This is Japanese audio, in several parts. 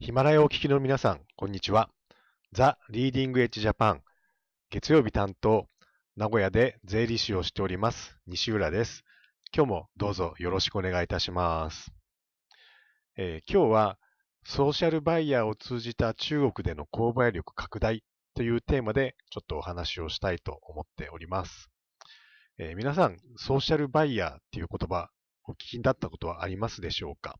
ヒマラヤをお聞きの皆さん、こんにちは。ザ・リーディングエッジジャパン、月曜日担当、名古屋で税理士をしております、西浦です。今日もどうぞよろしくお願いいたします。えー、今日は、ソーシャルバイヤーを通じた中国での購買力拡大というテーマでちょっとお話をしたいと思っております。えー、皆さん、ソーシャルバイヤーっていう言葉、お聞きになったことはありますでしょうか？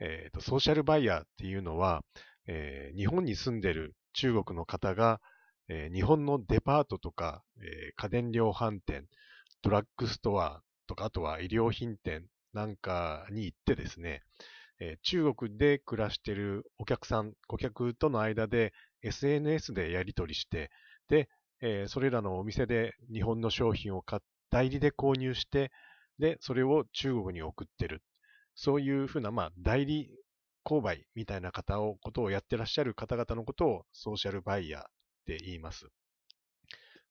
えー、ソーシャルバイヤーっていうのは、えー、日本に住んでる中国の方が、えー、日本のデパートとか、家電量販店、ドラッグストアとか、あとは医療品店なんかに行ってですね、中国で暮らしてるお客さん、顧客との間で SNS でやり取りして、で、それらのお店で日本の商品を代理で購入して、で、それを中国に送ってる。そういうふうな、まあ、代理購買みたいな方を、ことをやってらっしゃる方々のことをソーシャルバイヤーって言います。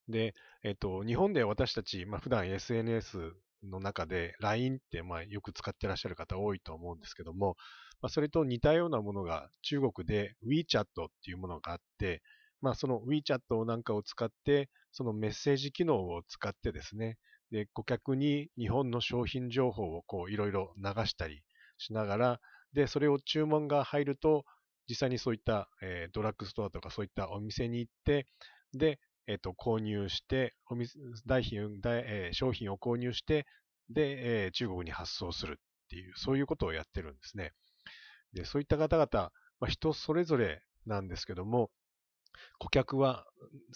で、えっと、日本で私たち、まあ、普段 SNS の中で LINE って、まあ、よく使ってらっしゃる方多いと思うんですけども、まあ、それと似たようなものが中国で WeChat っていうものがあって、まあ、その WeChat なんかを使って、そのメッセージ機能を使ってですね、で、顧客に日本の商品情報をこういろいろ流したりしながら、で、それを注文が入ると、実際にそういった、えー、ドラッグストアとかそういったお店に行って、で、えっ、ー、と、購入して、お店代品代、えー、商品を購入して、で、えー、中国に発送するっていう、そういうことをやってるんですね。で、そういった方々、まあ、人それぞれなんですけども、顧客は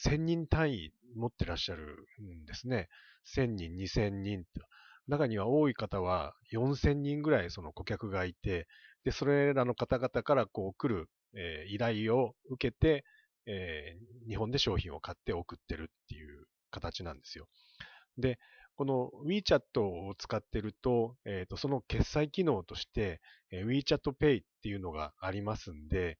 1000人単位持ってらっしゃるんですね。1000人、2000人と。中には多い方は4000人ぐらいその顧客がいて、で、それらの方々からこう来る、えー、依頼を受けて、えー、日本で商品を買って送ってるっていう形なんですよ。で、この WeChat を使ってると、えーと、その決済機能として、えー、WeChat Pay っていうのがありますんで、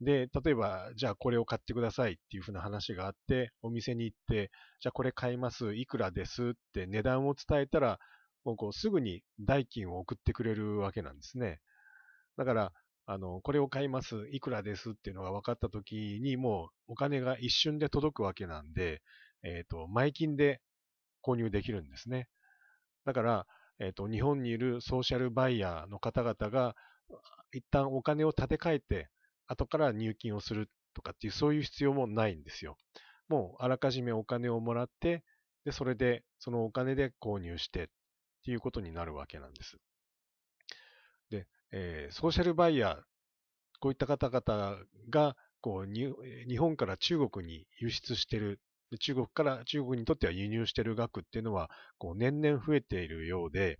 で、例えば、じゃあこれを買ってくださいっていうふうな話があって、お店に行って、じゃあこれ買います、いくらですって値段を伝えたら、もうこうすぐに代金を送ってくれるわけなんですね。だから、あの、これを買います、いくらですっていうのが分かった時に、もうお金が一瞬で届くわけなんで、えっ、ー、と、前金で購入できるんですね。だから、えっ、ー、と、日本にいるソーシャルバイヤーの方々が、一旦お金を立て替えて、後から入金をするとかっていう、そういう必要もないんですよ。もうあらかじめお金をもらって、で、それで、そのお金で購入してっていうことになるわけなんです。で、えー、ソーシャルバイヤー、こういった方々が、こう、日本から中国に輸出してる、中国から中国にとっては輸入してる額っていうのは、こう、年々増えているようで、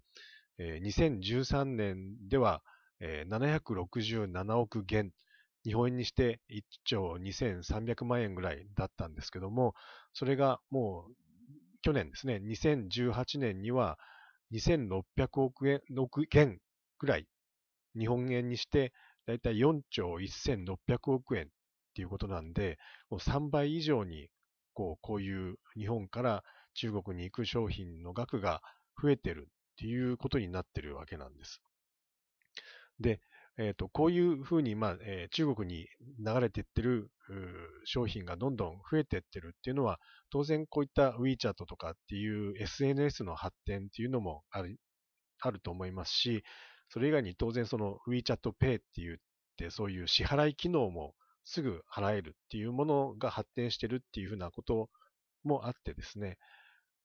えー、2013年では、えー、767億元日本円にして1兆2300万円ぐらいだったんですけども、それがもう去年ですね、2018年には2600億円億元ぐらい、日本円にしてだいたい4兆1600億円っていうことなんで、もう3倍以上にこうこういう日本から中国に行く商品の額が増えてるっていうことになってるわけなんです。で、え、ー、と、こういうふうに、まあ、えー、中国に流れていってる商品がどんどん増えていってるっていうのは、当然こういった WeChat とかっていう SNS の発展っていうのもあるあると思いますし、それ以外に当然その WeChat Pay って言って、そういう支払い機能もすぐ払えるっていうものが発展してるっていうふうなこともあってですね、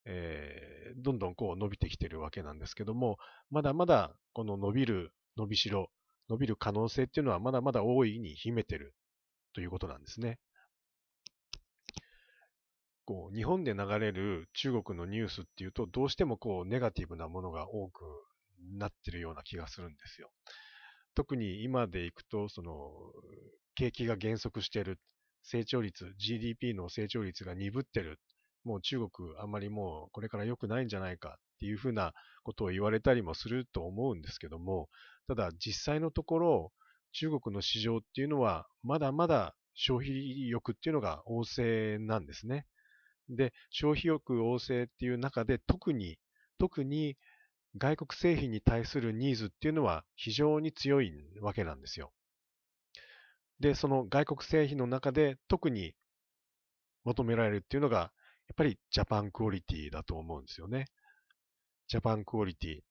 えー、どんどんこう伸びてきてるわけなんですけども、まだまだこの伸びる伸びしろ伸びる可能性っていうのはまだまだ大いに秘めてるということなんですね。こう日本で流れる中国のニュースっていうと、どうしてもこうネガティブなものが多くなってるような気がするんですよ。特に今でいくと、その、景気が減速してる、成長率、GDP の成長率が鈍ってる、もう中国あんまりもうこれから良くないんじゃないかっていうふうなことを言われたりもすると思うんですけども、ただ実際のところ、中国の市場っていうのは、まだまだ消費欲っていうのが旺盛なんですね。で、消費欲旺盛っていう中で特に、特に外国製品に対するニーズっていうのは非常に強いわけなんですよ。で、その外国製品の中で特に求められるっていうのが、やっぱりジャパンクオリティだと思うんですよね。ジャパンクオリティ。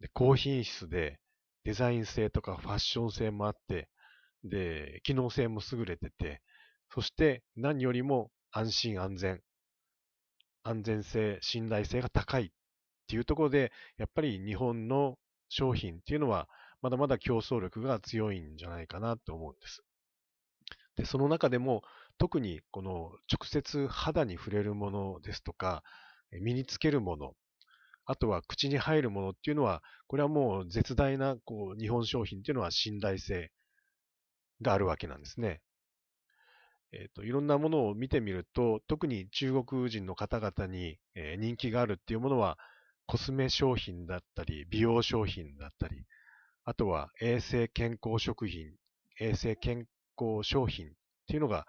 で高品質で、デザイン性とかファッション性もあって、で、機能性も優れてて、そして何よりも安心安全、安全性、信頼性が高いっていうところで、やっぱり日本の商品っていうのは、まだまだ競争力が強いんじゃないかなと思うんです。で、その中でも、特にこの直接肌に触れるものですとか、身につけるもの、あとは口に入るものっていうのは、これはもう絶大なこう日本商品っていうのは信頼性があるわけなんですね。えっ、ー、と、いろんなものを見てみると、特に中国人の方々に、えー、人気があるっていうものは、コスメ商品だったり、美容商品だったり、あとは衛生健康食品、衛生健康商品っていうのが、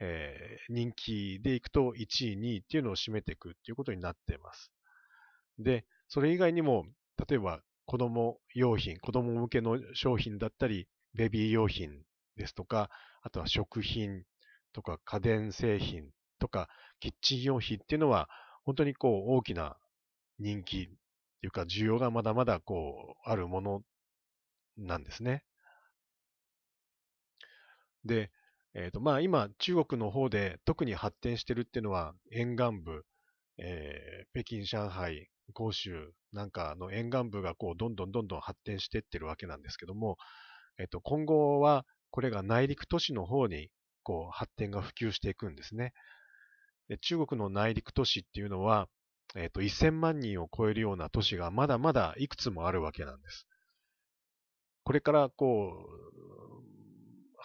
えー、人気でいくと1位、2位っていうのを占めていくっていうことになっています。で、それ以外にも、例えば子供用品、子供向けの商品だったり、ベビー用品ですとか、あとは食品とか家電製品とかキッチン用品っていうのは、本当にこう大きな人気っていうか需要がまだまだこうあるものなんですね。で、え、ー、とまあ今中国の方で特に発展してるっていうのは沿岸部、えー、北京、上海、広州なんかの沿岸部がこうどんどんどんどん発展していってるわけなんですけども、え、ー、と今後はこれが内陸都市の方にこう発展が普及していくんですね。で中国の内陸都市っていうのは、えっ、ー、と、1000万人を超えるような都市がまだまだいくつもあるわけなんです。これから、こう、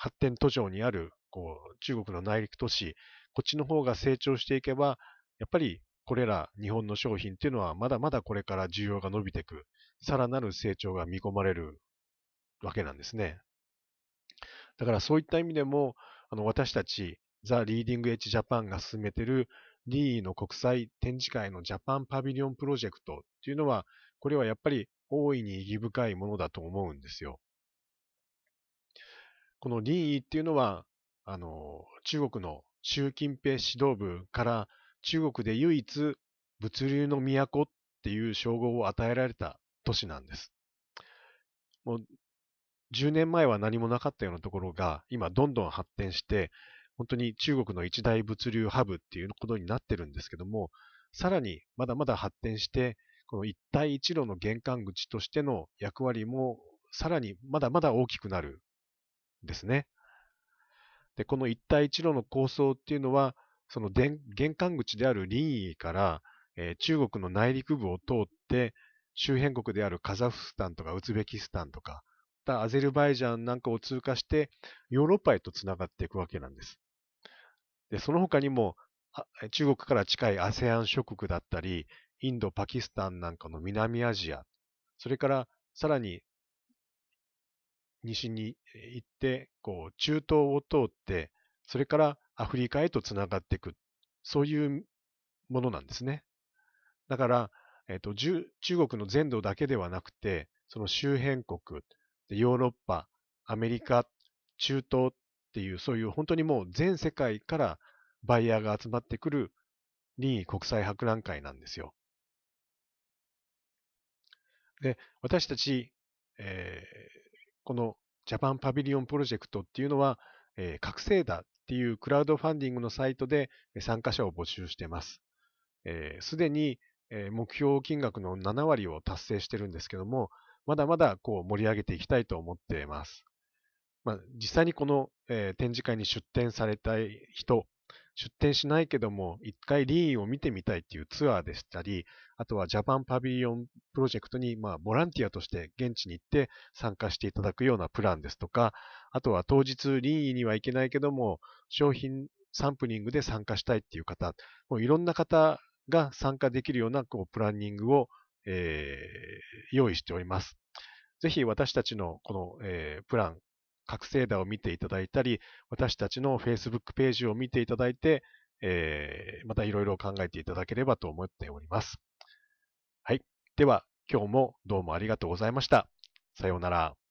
発展途上にある、こう、中国の内陸都市、こっちの方が成長していけば、やっぱりこれら日本の商品っていうのはまだまだこれから需要が伸びていく、さらなる成長が見込まれるわけなんですね。だからそういった意味でも、あの私たち、ザ・リーディング・エッジ・ジャパンが進めているリーの国際展示会のジャパンパビリオンプロジェクトっていうのは、これはやっぱり大いに意義深いものだと思うんですよ。このリーっていうのは、あの、中国の習近平指導部から中国で唯一物流の都っていう称号を与えられた都市なんです。もう10年前は何もなかったようなところが今どんどん発展して本当に中国の一大物流ハブっていうことになってるんですけども、さらにまだまだ発展して、この一帯一路の玄関口としての役割もさらにまだまだ大きくなるですね。で、この一帯一路の構想っていうのは、その玄関口である林沂から、えー、中国の内陸部を通って、周辺国であるカザフスタンとかウズベキスタンとか、アゼルバイジャンなんかを通過して、ヨーロッパへとつながっていくわけなんです。で、その他にも、中国から近い ASEAN 諸国だったり、インド、パキスタンなんかの南アジア、それからさらに西に行って、こう、中東を通って、それからアフリカへとつながっていく、そういうものなんですね。だから、えっ、ー、と、中国の全土だけではなくて、その周辺国、ヨーロッパ、アメリカ、中東っていう、そういう本当にもう全世界からバイヤーが集まってくる臨位国際博覧会なんですよ。で、私たち、えー、このジャパンパビリオンプロジェクトっていうのは、えー、覚醒だっていうクラウドファンディングのサイトで参加者を募集しています。す、で、に、目標金額の7割を達成してるんですけども、まだまだこう盛り上げていきたいと思っています。まあ、実際にこの、えー、展示会に出展された人、出展しないけども、一回リーンを見てみたいっていうツアーでしたり、あとはジャパンパビリオンプロジェクトに、まあ、ボランティアとして現地に行って参加していただくようなプランですとか、あとは当日リーンには行けないけども、商品サンプリングで参加したいっていう方、もういろんな方が参加できるようなこうプランニングを、えー、用意しております。ぜひ私たちのこの、えー、プラン、覚醒打を見ていただいたり、私たちの Facebook ページを見ていただいて、えー、またいろいろ考えていただければと思っております。はい。では、今日もどうもありがとうございました。さようなら。